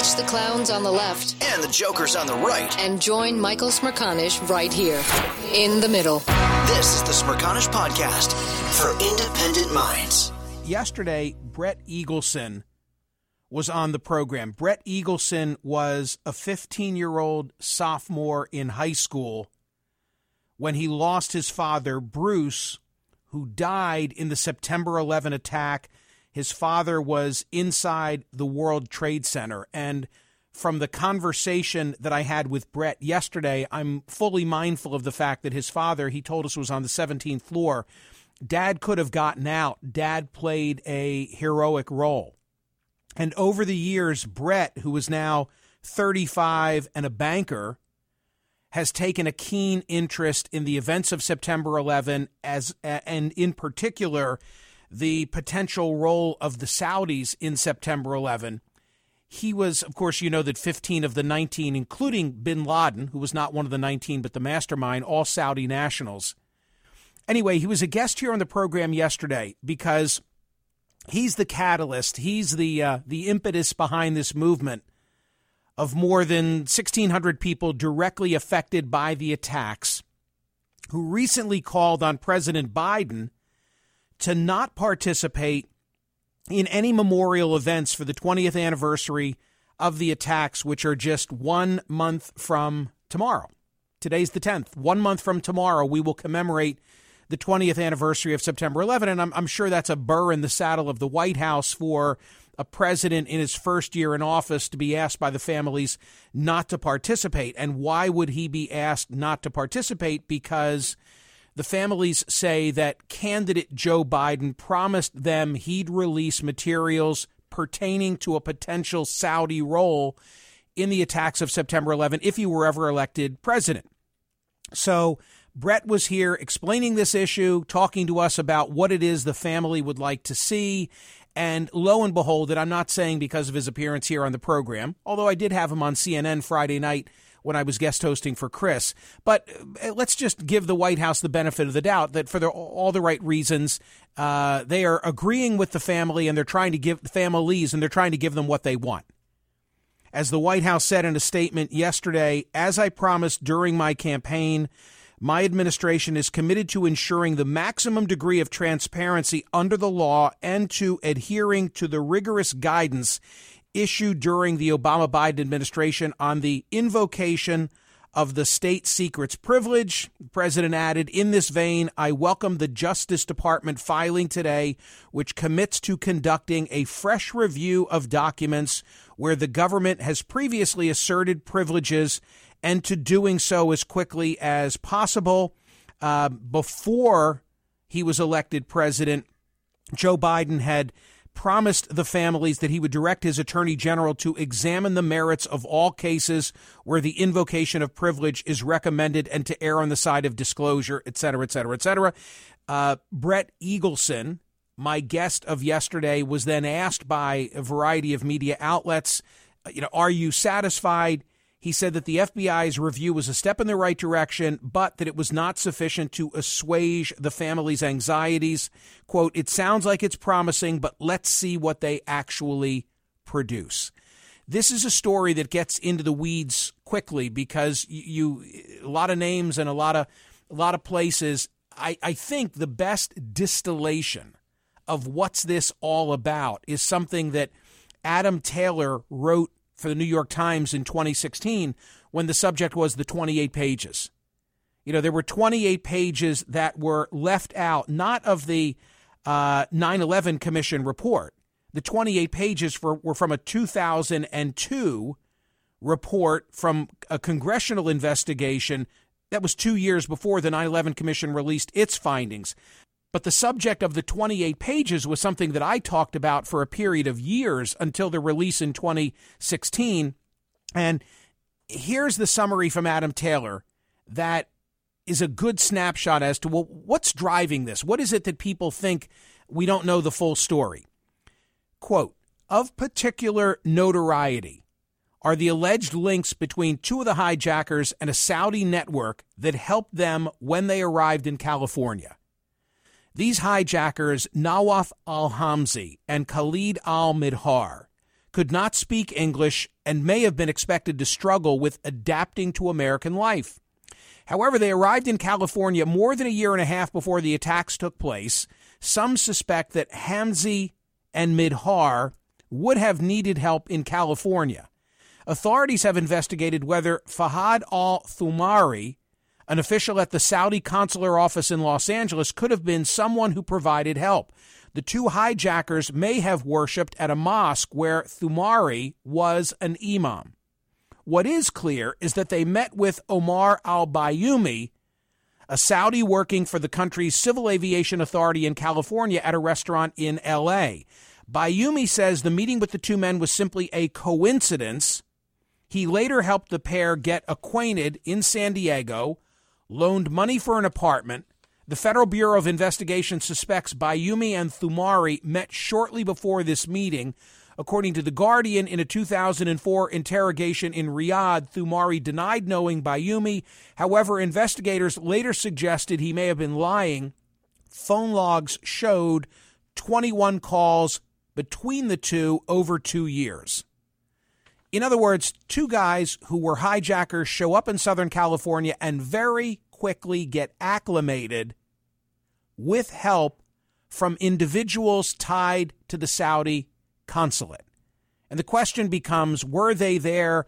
Ditch the clowns on the left and the jokers on the right. and join Michael Smerconish right here in the middle. This is the Smerconish Podcast for independent minds. yesterday, Brett Eagleson was on the program. Brett Eagleson was a 15 year old sophomore in high school when he lost his father, Bruce, who died in the September 11 attack. His father was inside the World Trade Center. And from the conversation that I had with Brett yesterday, I'm fully mindful of the fact that his father, he told us, was on the 17th floor. Dad could have gotten out. Dad played a heroic role. And over the years, Brett, who is now 35 and a banker, has taken a keen interest in the events of September 11 as and in particular the potential role of the Saudis in September 11. He was, of course, you know that 15 of the 19, including bin Laden, who was not one of the 19 but the mastermind, all Saudi nationals. Anyway, he was a guest here on the program yesterday because he's the catalyst. He's the uh, the impetus behind this movement of more than 1,600 people directly affected by the attacks, who recently called on President Biden to not participate in any memorial events for the 20th anniversary of the attacks, which are just one month from tomorrow. Today's the 10th. One month from tomorrow, we will commemorate the 20th anniversary of September 11. And I'm, I'm sure that's a burr in the saddle of the White House for a president in his first year in office to be asked by the families not to participate. And why would he be asked not to participate? Because the families say that candidate Joe Biden promised them he'd release materials pertaining to a potential Saudi role in the attacks of September 11 if he were ever elected president. So Brett was here explaining this issue, talking to us about what it is the family would like to see. And lo and behold, that I'm not saying because of his appearance here on the program, although I did have him on CNN Friday night when I was guest hosting for Chris. But uh, let's just give the White House the benefit of the doubt that for the, all the right reasons, uh, they are agreeing with the family and they're trying to give families and they're trying to give them what they want. As the White House said in a statement yesterday, as I promised during my campaign, my administration is committed to ensuring the maximum degree of transparency under the law and to adhering to the rigorous guidance issued during the Obama Biden administration on the invocation of the state secrets privilege. The president added, In this vein, I welcome the Justice Department filing today, which commits to conducting a fresh review of documents where the government has previously asserted privileges and to doing so as quickly as possible. Uh, before he was elected president, Joe Biden had promised the families that he would direct his attorney general to examine the merits of all cases where the invocation of privilege is recommended and to err on the side of disclosure, et cetera, et cetera, et cetera. Uh, Brett Eagleson, my guest of yesterday, was then asked by a variety of media outlets, you know, are you satisfied? He said that the FBI's review was a step in the right direction, but that it was not sufficient to assuage the family's anxieties. Quote, it sounds like it's promising, but let's see what they actually produce. This is a story that gets into the weeds quickly because you, a lot of names and a lot of a lot of places. I, I think the best distillation of what's this all about is something that Adam Taylor wrote for the New York Times in 2016 when the subject was the 28 pages. You know, there were 28 pages that were left out, not of the uh, 9 11 Commission report. The 28 pages for, were from a 2002 report from a congressional investigation that was two years before the 9 11 Commission released its findings. But the subject of the 28 pages was something that I talked about for a period of years until the release in 2016. And here's the summary from Adam Taylor that is a good snapshot as to well, what's driving this. What is it that people think we don't know the full story? Quote, of particular notoriety are the alleged links between two of the hijackers and a Saudi network that helped them when they arrived in California. These hijackers, Nawaf al Hamzi and Khalid al Midhar, could not speak English, and may have been expected to struggle with adapting to American life. However, they arrived in California more than a year and a half before the attacks took place. Some suspect that Hamzi and Midhar would have needed help in California. Authorities have investigated whether Fahad al Thumari, an official at the Saudi consular office in Los Angeles, could have been someone who provided help. The two hijackers may have worshipped at a mosque where Thumari was an imam. What is clear is that they met with Omar al Bayoumi, a Saudi working for the country's Civil Aviation Authority in California, at a restaurant in L.A. Bayoumi says the meeting with the two men was simply a coincidence. He later helped the pair get acquainted in San Diego, loaned money for an apartment. The Federal Bureau of Investigation suspects Bayoumi and Thumari met shortly before this meeting, According to The Guardian, in a 2004 interrogation in Riyadh, Thumari denied knowing Bayoumi. However, investigators later suggested he may have been lying. Phone logs showed 21 calls between the two over two years. In other words, two guys who were hijackers show up in Southern California and very quickly get acclimated with help from individuals tied to the Saudi consulate. And the question becomes were they there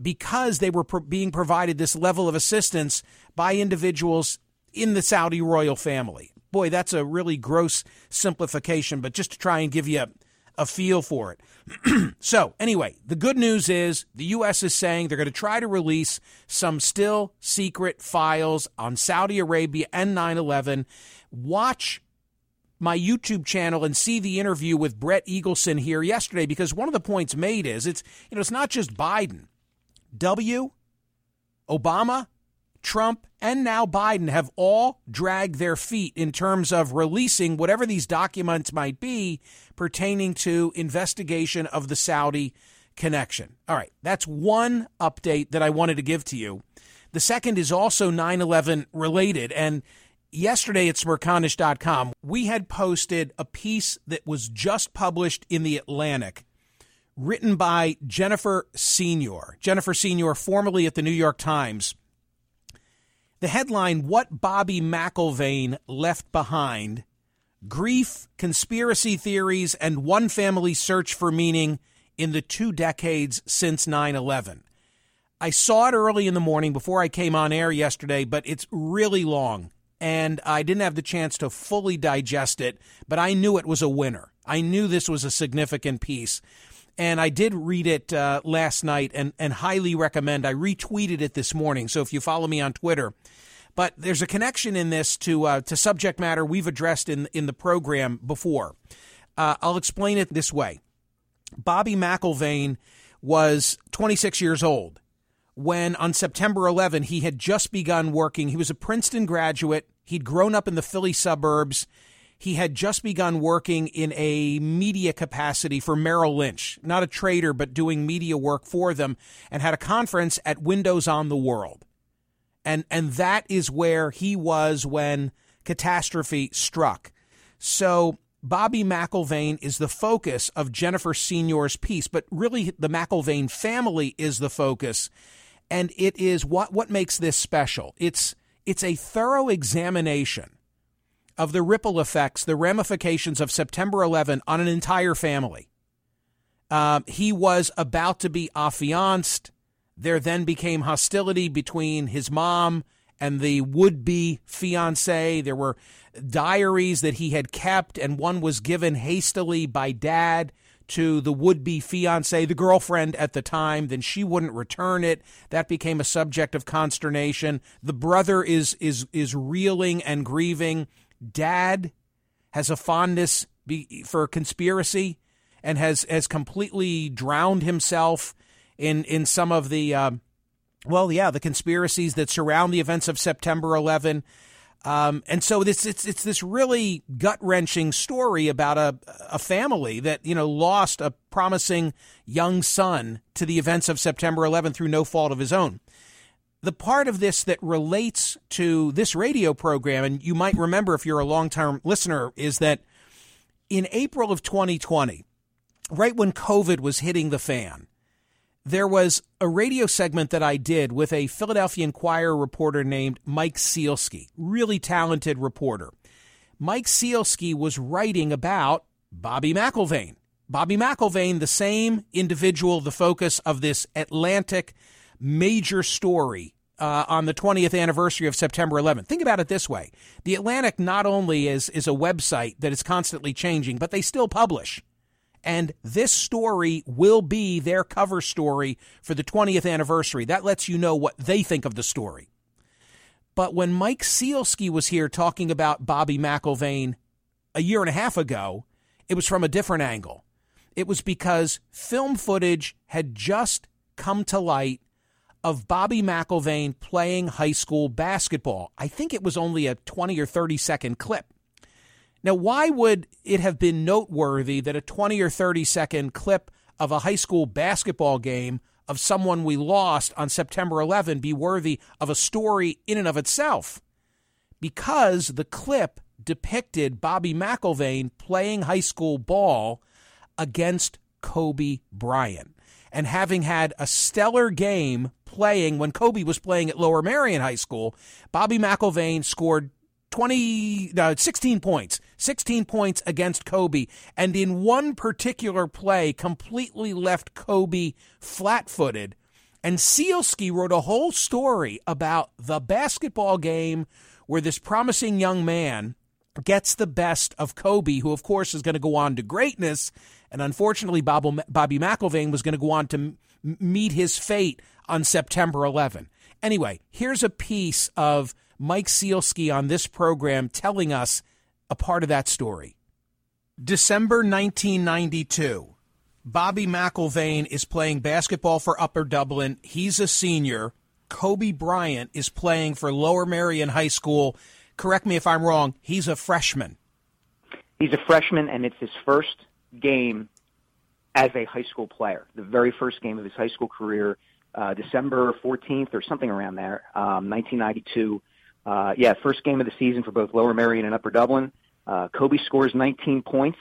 because they were pro- being provided this level of assistance by individuals in the Saudi royal family? Boy, that's a really gross simplification, but just to try and give you a, a feel for it. so, anyway, the good news is the U.S. is saying they're going to try to release some still secret files on Saudi Arabia and 9 11. Watch my YouTube channel and see the interview with Brett Eagleson here yesterday because one of the points made is it's you know it's not just Biden. W, Obama, Trump, and now Biden have all dragged their feet in terms of releasing whatever these documents might be pertaining to investigation of the Saudi connection. All right, that's one update that I wanted to give to you. The second is also 9 11 related. And yesterday at smerconish.com, we had posted a piece that was just published in the Atlantic, written by Jennifer Senior. Jennifer Senior, formerly at the New York Times. The headline What Bobby McIlvaine Left Behind Grief, Conspiracy Theories, and One Family Search for Meaning in the Two Decades Since 9 11. I saw it early in the morning before I came on air yesterday, but it's really long and I didn't have the chance to fully digest it, but I knew it was a winner. I knew this was a significant piece. And I did read it uh, last night and, and highly recommend. I retweeted it this morning. So if you follow me on Twitter, but there's a connection in this to uh, to subject matter we've addressed in in the program before. Uh, I'll explain it this way: Bobby McIlvaine was 26 years old when on September 11 he had just begun working. He was a Princeton graduate. He'd grown up in the Philly suburbs. He had just begun working in a media capacity for Merrill Lynch, not a trader, but doing media work for them, and had a conference at Windows on the World. And, and that is where he was when catastrophe struck. So Bobby McIlvaine is the focus of Jennifer Senior's piece, but really the McIlvaine family is the focus and it is what what makes this special. It's it's a thorough examination of the ripple effects, the ramifications of September 11 on an entire family. Um, he was about to be affianced. There then became hostility between his mom and the would be fiance. There were diaries that he had kept, and one was given hastily by dad to the would be fiance, the girlfriend at the time, then she wouldn't return it. That became a subject of consternation. The brother is is is reeling and grieving. Dad has a fondness for conspiracy and has has completely drowned himself in in some of the um, well, yeah, the conspiracies that surround the events of September 11. Um, and so this it's it's this really gut wrenching story about a a family that you know lost a promising young son to the events of September 11 through no fault of his own. The part of this that relates to this radio program, and you might remember if you're a long term listener, is that in April of 2020, right when COVID was hitting the fan, there was a radio segment that I did with a Philadelphia Inquirer reporter named Mike Sielski, really talented reporter. Mike Sielski was writing about Bobby McIlvaine. Bobby McIlvaine, the same individual, the focus of this Atlantic major story uh, on the 20th anniversary of September 11th. Think about it this way The Atlantic not only is, is a website that is constantly changing, but they still publish. And this story will be their cover story for the 20th anniversary. That lets you know what they think of the story. But when Mike Sielski was here talking about Bobby McIlvaine a year and a half ago, it was from a different angle. It was because film footage had just come to light of Bobby McIlvaine playing high school basketball. I think it was only a 20 or 30 second clip. Now, why would it have been noteworthy that a 20 or 30 second clip of a high school basketball game of someone we lost on September 11 be worthy of a story in and of itself? Because the clip depicted Bobby McIlvaine playing high school ball against Kobe Bryant and having had a stellar game playing when Kobe was playing at Lower Merion High School, Bobby McIlvaine scored 20 uh, 16 points 16 points against Kobe and in one particular play completely left Kobe flat-footed. And Sielski wrote a whole story about the basketball game where this promising young man gets the best of Kobe who of course is going to go on to greatness and unfortunately Bobby McIlvaine was going to go on to meet his fate on September 11 anyway here's a piece of Mike Sielski on this program telling us a part of that story. December 1992. Bobby McIlvaine is playing basketball for Upper Dublin. He's a senior. Kobe Bryant is playing for Lower Merion High School. Correct me if I'm wrong. He's a freshman. He's a freshman, and it's his first game as a high school player. The very first game of his high school career, uh, December 14th or something around there, um, 1992. Uh, yeah, first game of the season for both Lower Merion and Upper Dublin. Uh, Kobe scores 19 points,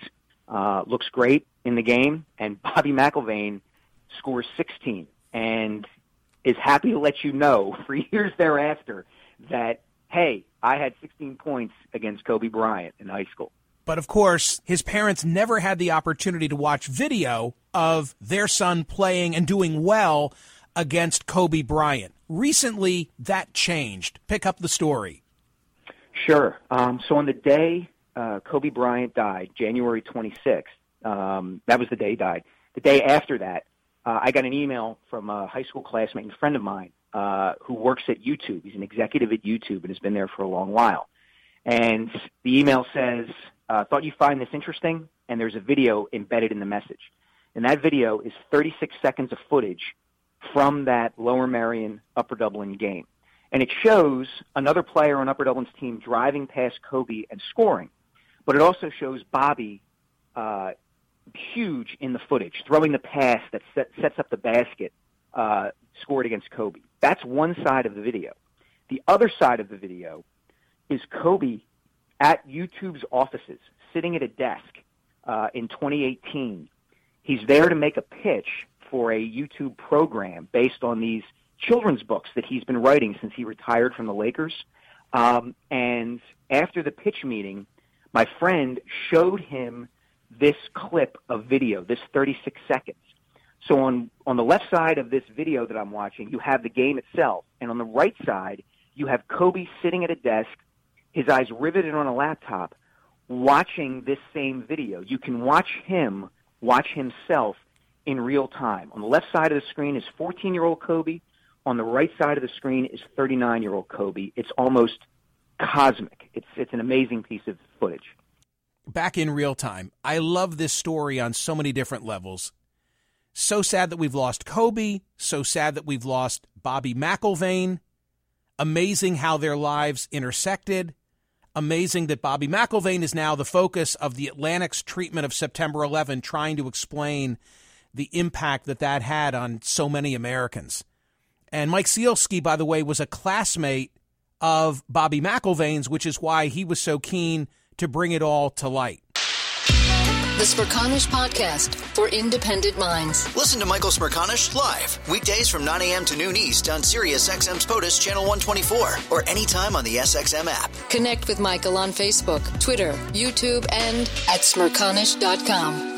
uh, looks great in the game, and Bobby McIlvaine scores 16 and is happy to let you know for years thereafter that, hey, I had 16 points against Kobe Bryant in high school. But of course, his parents never had the opportunity to watch video of their son playing and doing well against Kobe Bryant. Recently, that changed. Pick up the story. Sure. Um, so on the day uh, Kobe Bryant died, January 26th, um, that was the day he died. The day after that, uh, I got an email from a high school classmate and friend of mine uh, who works at YouTube. He's an executive at YouTube and has been there for a long while. And the email says, uh, "Thought you'd find this interesting?" And there's a video embedded in the message. And that video is 36 seconds of footage from that Lower Merion Upper Dublin game. And it shows another player on Upper Dublin's team driving past Kobe and scoring. But it also shows Bobby uh, huge in the footage, throwing the pass that set, sets up the basket uh, scored against Kobe. That's one side of the video. The other side of the video is Kobe at YouTube's offices, sitting at a desk uh, in 2018. He's there to make a pitch for a YouTube program based on these children's books that he's been writing since he retired from the Lakers. Um, and after the pitch meeting, my friend showed him this clip of video, this 36 seconds. So on, on the left side of this video that I'm watching, you have the game itself. And on the right side, you have Kobe sitting at a desk, his eyes riveted on a laptop, watching this same video. You can watch him watch himself in real time. On the left side of the screen is 14 year old Kobe. On the right side of the screen is 39 year old Kobe. It's almost cosmic. It's, it's an amazing piece of footage. Back in real time. I love this story on so many different levels. So sad that we've lost Kobe. So sad that we've lost Bobby McIlvaine. Amazing how their lives intersected. Amazing that Bobby McIlvaine is now the focus of the Atlantic's treatment of September 11, trying to explain the impact that that had on so many Americans. And Mike Sielski, by the way, was a classmate of Bobby McIlvaine's, which is why he was so keen to bring it all to light. The Smerconish Podcast for independent minds. Listen to Michael Smerconish live weekdays from 9 a.m. to noon East on Sirius XM's POTUS Channel 124 or anytime on the SXM app. Connect with Michael on Facebook, Twitter, YouTube, and at smerconish.com.